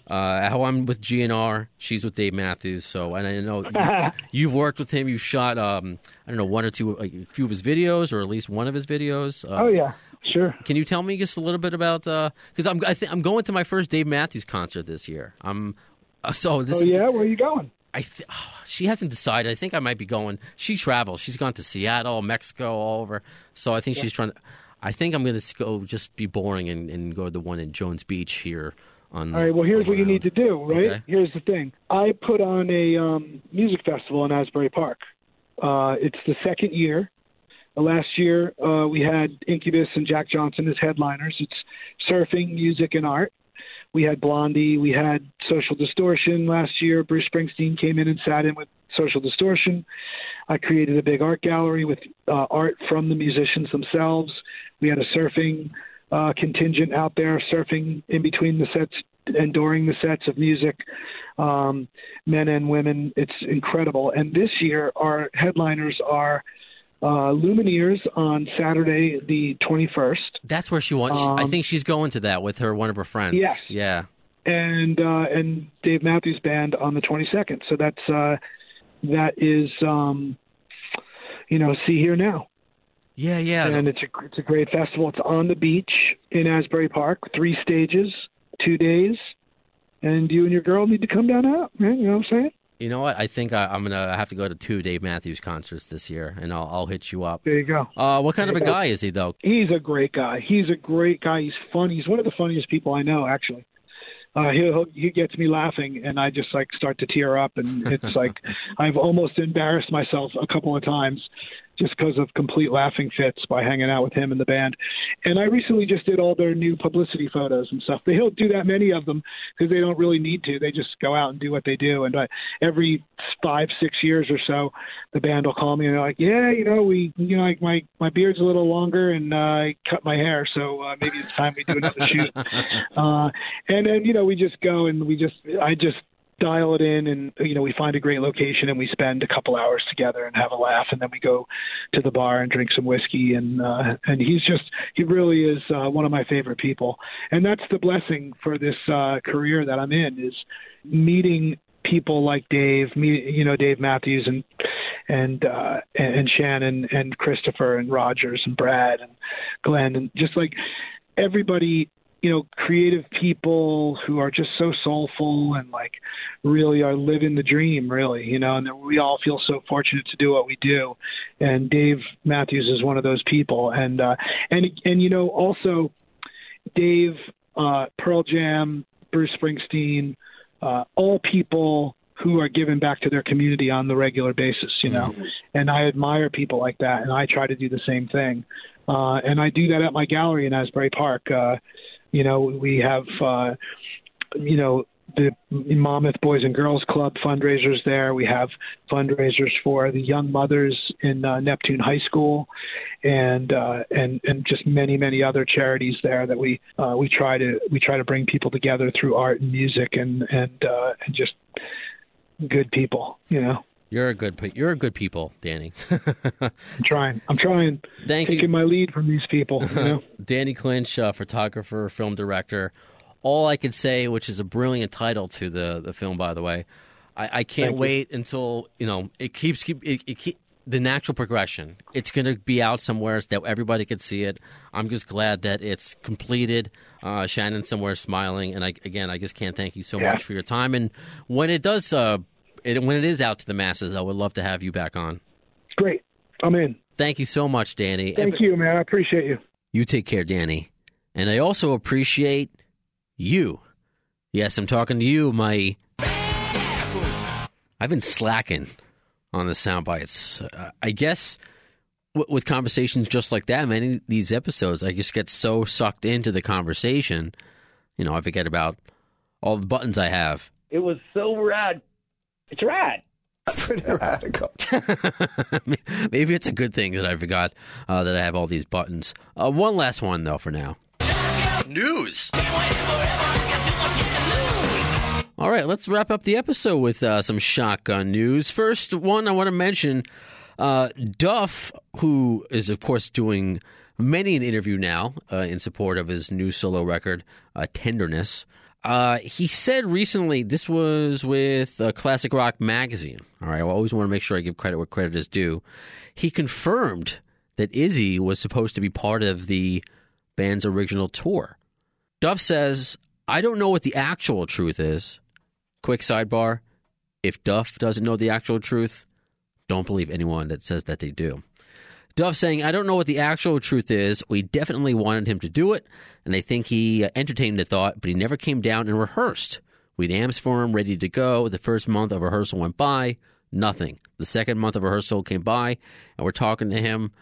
Uh, how I'm with GNR, she's with Dave Matthews. So, and I know you, [laughs] you've worked with him. You've shot, um, I don't know, one or two, like, a few of his videos, or at least one of his videos. Uh, oh yeah sure can you tell me just a little bit about? Because I'm I I'm going to my first Dave Matthews concert this year. I'm uh, so this oh yeah where are you going I th- oh, she hasn't decided. I think I might be going. She travels. She's gone to Seattle, Mexico, all over. So I think she's trying. to I think I'm going to go just be boring and, and go to the one in Jones Beach here. On All right. Well, here's what you need to do. Right. Okay. Here's the thing. I put on a um, music festival in Asbury Park. Uh, it's the second year. Uh, last year uh, we had Incubus and Jack Johnson as headliners. It's surfing, music, and art. We had Blondie. We had Social Distortion last year. Bruce Springsteen came in and sat in with Social Distortion. I created a big art gallery with uh, art from the musicians themselves. We had a surfing uh, contingent out there surfing in between the sets and during the sets of music, um, men and women. It's incredible. And this year, our headliners are uh, Lumineers on Saturday, the 21st, That's where she wants. I Um, think she's going to that with her one of her friends. Yes. Yeah. and uh, and Dave Matthews Band on the 22nd. So that's uh, that is, um, you know, Sea Hear Now. Yeah, yeah. And it's a it's a great festival. It's on the beach in Asbury Park, three stages, two days, and you and your girl need to come down out. Man, you know what I'm saying? You know what? I think I, I'm gonna have to go to two Dave Matthews concerts this year, and I'll, I'll hit you up. There you go. Uh, what kind of a There guy is he, though? He's a great guy. He's a great guy. He's funny. He's one of the funniest people I know, actually. Uh, he'll, he gets me laughing, and I just like start to tear up, and it's like [laughs] I've almost embarrassed myself a couple of times just because of complete laughing fits by hanging out with him and the band. And I recently just did all their new publicity photos and stuff. They don't do that many of them because they don't really need to. They just go out and do what they do. And I, every five, six years or so, the band will call me and they're like, "Yeah, you know, we, you know, like my my beard's a little longer and uh, I cut my hair, so uh, maybe it's time we do another shoot." [laughs] Uh, and then you know we just go and we just I just dial it in and you know we find a great location and we spend a couple hours together and have a laugh and then we go to the bar and drink some whiskey and uh and he's just he really is uh one of my favorite people. And that's the blessing for this uh career that I'm in is meeting people like Dave me you know Dave Matthews and and uh and, and Shannon and Christopher and Rogers and Brad and Glen and just like everybody you know creative people who are just so soulful and like really are living the dream really you know and we all feel so fortunate to do what we do. And Dave Matthews is one of those people. And uh and and you know also Dave uh Pearl Jam Bruce Springsteen uh all people who are giving back to their community on the regular basis you know. And I admire people like that and I try to do the same thing. Uh and I do that at my gallery in Asbury Park. Uh you know, we have, uh, you know, the Monmouth Boys and Girls Club fundraisers there. We have fundraisers for the young mothers in uh, Neptune High School, and uh, and and just many many other charities there that we uh, we try to we try to bring people together through art and music and and uh, and just good people. You know, You're a good, you're a good people, Danny. I'm trying. I'm trying. Thank taking you, my lead from these people. You know. [laughs] Danny Clinch, uh, photographer, film director. All I can say, which is a brilliant title to the the film, by the way. I, I can't Thank you. wait until you know it keeps keep it, it keep the natural progression. It's going to be out somewhere that everybody can see it. I'm just glad that it's completed. Uh, Shannon somewhere smiling, and I again, I just can't thank you so Yeah. much for your time. And when it does, uh, it, when it is out to the masses, I would love to have you back on. Great. I'm in. Thank you so much, Danny. Thank you, man. I appreciate you. You take care, Danny. And I also appreciate you. Yes, I'm talking to you, my. I've been slacking on the sound bites. Uh, I guess w- with conversations just like that, many of these episodes, I just get so sucked into the conversation, you know, I forget about all the buttons I have. It was so rad. It's rad. It's pretty radical. [laughs] Maybe it's a good thing that I forgot uh, that I have all these buttons. Uh, one last one, though, for now. News. All right, let's wrap up the episode with uh, some shotgun news. First one I want to mention uh, Duff, who is, of course, doing many an interview now uh, in support of his new solo record, uh, Tenderness. Uh, he said recently, this was with uh, Classic Rock Magazine. All right, I always want to make sure I give credit where credit is due. He confirmed that Izzy was supposed to be part of the band's original tour. Duff says, I don't know what the actual truth is. Quick sidebar if Duff doesn't know the actual truth, don't believe anyone that says that they do. Duff saying, I don't know what the actual truth is. We definitely wanted him to do it, and I think he uh, entertained the thought, but he never came down and rehearsed. We'd amps for him, ready to go. The first month of rehearsal went by, nothing. The second month of rehearsal came by, and we're talking to him.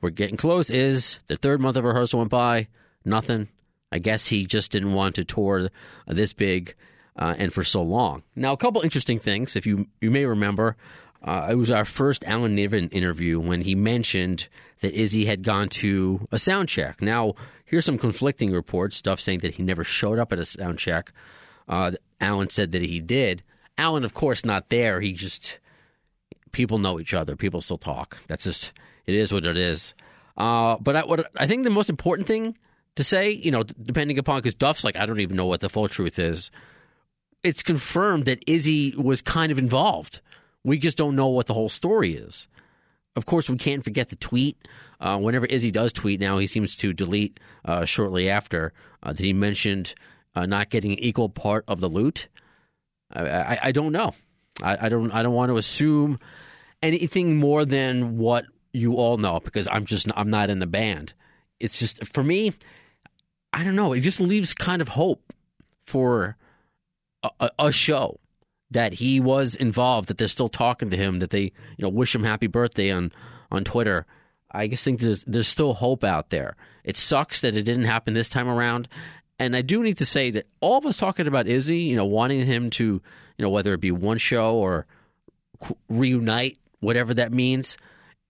We're getting close. Is the third month of rehearsal went by, nothing. I guess he just didn't want to tour this big uh, and for so long. Now, a couple interesting things. If you you may remember, uh, it was our first Alan Niven interview when he mentioned that Izzy had gone to a sound check. Now, here's some conflicting reports. Stuff saying that he never showed up at a sound check. Uh, Alan said that he did. Alan, of course, not there. He just people know each other. People still talk. That's just it is what it is. Uh, but I, what I think the most important thing to say, you know, depending upon because Duff's like I don't even know what the full truth is. It's confirmed that Izzy was kind of involved We just don't know what the whole story is. Of course, we can't forget the tweet. Uh, whenever Izzy does tweet now, he seems to delete uh, shortly after uh, that he mentioned uh, not getting an equal part of the loot. I, I, I don't know. I, I don't. I don't want to assume anything more than what you all know because I'm just I'm not in the band. It's just for me. I don't know. It just leaves kind of hope for a, a, a show that he was involved, that they're still talking to him, that they you know wish him happy birthday on on Twitter. I just think there's there's still hope out there. It sucks that it didn't happen this time around, and I do need to say that all of us talking about Izzy, you know, wanting him to, you know, whether it be one show or reunite, whatever that means,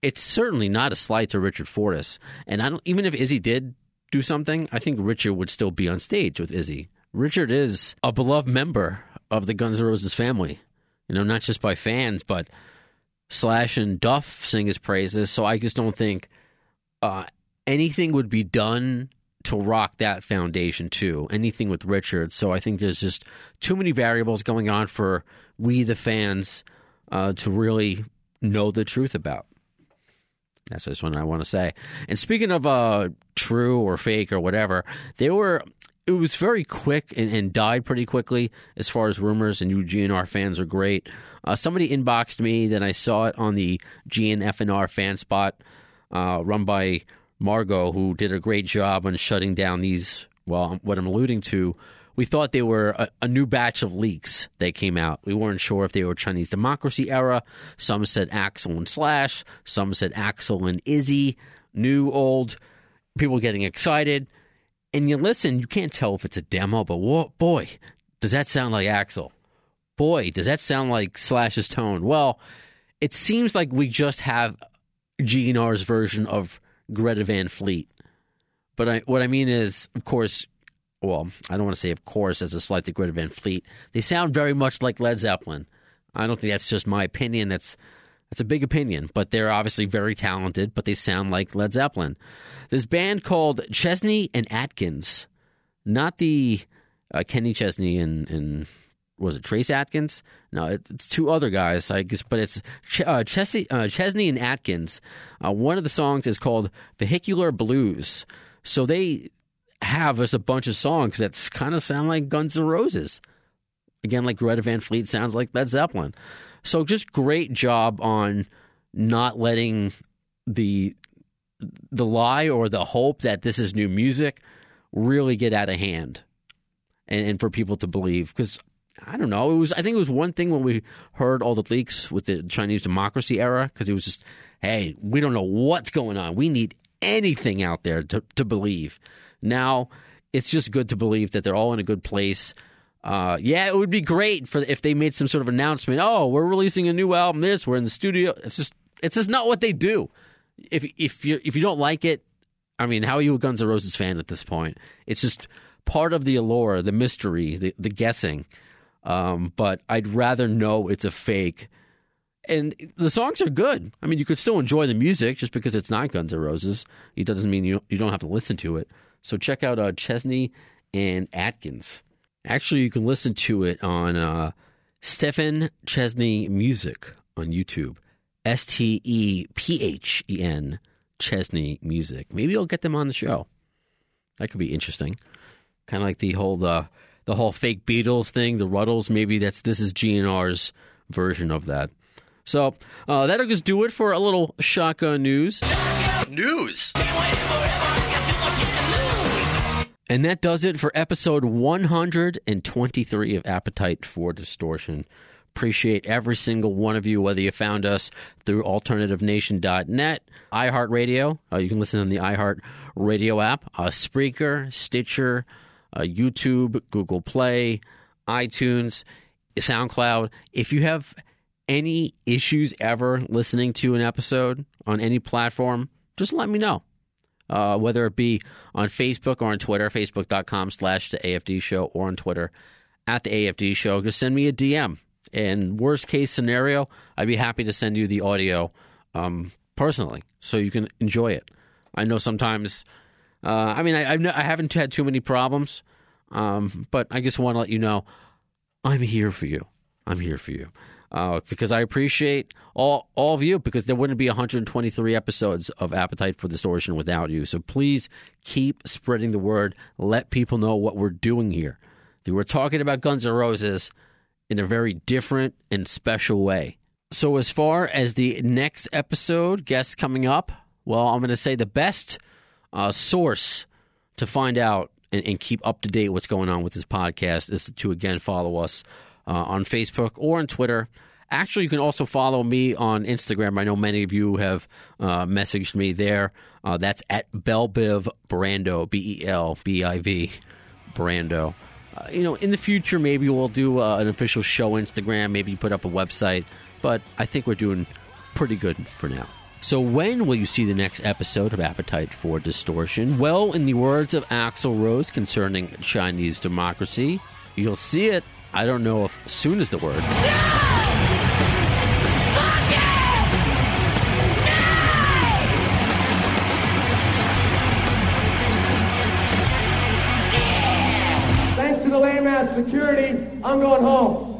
it's certainly not a slight to Richard Fortus. And I don't even if Izzy did do something, I think Richard would still be on stage with Izzy. Richard is a beloved member of the Guns N' Roses family. You know, not just by fans, but Slash and Duff sing his praises. So I just don't think uh, anything would be done to rock that foundation too. Anything with Richard. So I think there's just too many variables going on for we the fans uh, to really know the truth about. That's just what I want to say. And speaking of uh, true or fake or whatever, they were. It was very quick and, and died pretty quickly as far as rumors. And you GNR fans are great. Uh, somebody inboxed me, then I saw it on the GNFNR fan spot uh, run by Margot, who did a great job on shutting down these. Well, what I'm alluding to we thought they were a, a, new batch of leaks that came out. We weren't sure if they were Chinese democracy era. Some said Axl and Slash. Some said Axl and Izzy. New, old. People getting excited. And you listen, you can't tell if it's a demo, but whoa, boy, does that sound like Axl? Boy, does that sound like Slash's tone? Well, it seems like we just have GNR's version of Greta Van Fleet. But I, what I mean is, of course, well, I don't want to say, of course, as a slight to Greta Van Fleet. They sound very much like Led Zeppelin. I don't think that's just my opinion. That's that's a big opinion, but they're obviously very talented. But they sound like Led Zeppelin. This band called Chesney and Atkins, not the uh, Kenny Chesney and and was it Trace Atkins? No, it's two other guys, I guess, but it's uh, Chesney, uh, Chesney and Atkins. Uh, one of the songs is called Vehicular Blues. So they have us a bunch of songs that kind of sound like Guns N' Roses. Again, like Greta Van Fleet sounds like Led Zeppelin. So just great job on not letting the the lie or the hope that this is new music really get out of hand and, and for people to believe because I don't know. It was I think it was one thing when we heard all the leaks with the Chinese democracy era because it was just, hey, we don't know what's going on. We need anything out there to, to believe. Now it's just good to believe that they're all in a good place. Uh, yeah, it would be great for if they made some sort of announcement. Oh, we're releasing a new album. This we're in the studio. It's just it's just not what they do. If if you if you don't like it, I mean, how are you a Guns N' Roses fan at this point? It's just part of the allure, the mystery, the the guessing. Um, but I'd rather know it's a fake. And the songs are good. I mean, you could still enjoy the music just because it's not Guns N' Roses. It doesn't mean you you don't have to listen to it. So check out uh, Chesney and Atkins. Actually, you can listen to it on uh, Stephen Chesney Music on YouTube. S T E P H E N Chesney Music. Maybe I'll get them on the show. That could be interesting. Kind of like the whole the the whole fake Beatles thing, the Rutles. Maybe that's this is GNR's version of that. So uh, that'll just do it for a little shotgun news. News. And that does it for episode 123 of Appetite for Distortion. Appreciate every single one of you, whether you found us through alternativenation.net, iHeartRadio. Uh, you can listen on the iHeartRadio app, uh, Spreaker, Stitcher, uh, YouTube, Google Play, iTunes, SoundCloud. If you have any issues ever listening to an episode on any platform, just let me know uh, whether it be on Facebook or on Twitter, facebook.com slash the AFD show, or on Twitter at the AFD show. Just send me a DM. And worst case scenario, I'd be happy to send you the audio um, personally so you can enjoy it. I know sometimes, uh, I mean, I, I haven't had too many problems, um, but I just want to let you know I'm here for you. I'm here for you. Uh, because I appreciate all all of you because there wouldn't be 123 episodes of Appetite for Distortion without you. So please keep spreading the word. Let people know what we're doing here. We're talking about Guns N' Roses in a very different and special way. So as far as the next episode guests coming up, well, I'm going to say the best uh, source to find out and, and, keep up to date what's going on with this podcast is to again follow us uh, on Facebook or on Twitter. Actually, you can also follow me on Instagram. I know many of you have uh, messaged me there. Uh, that's at Belbiv Brando, B E L B I V Brando. Uh, you know, in the future, maybe we'll do uh, an official show Instagram, maybe you put up a website, but I think we're doing pretty good for now. So, when will you see the next episode of Appetite for Distortion? Well, in the words of Axl Rose concerning Chinese democracy, you'll see it. I don't know if soon is the word. No! I'm going home.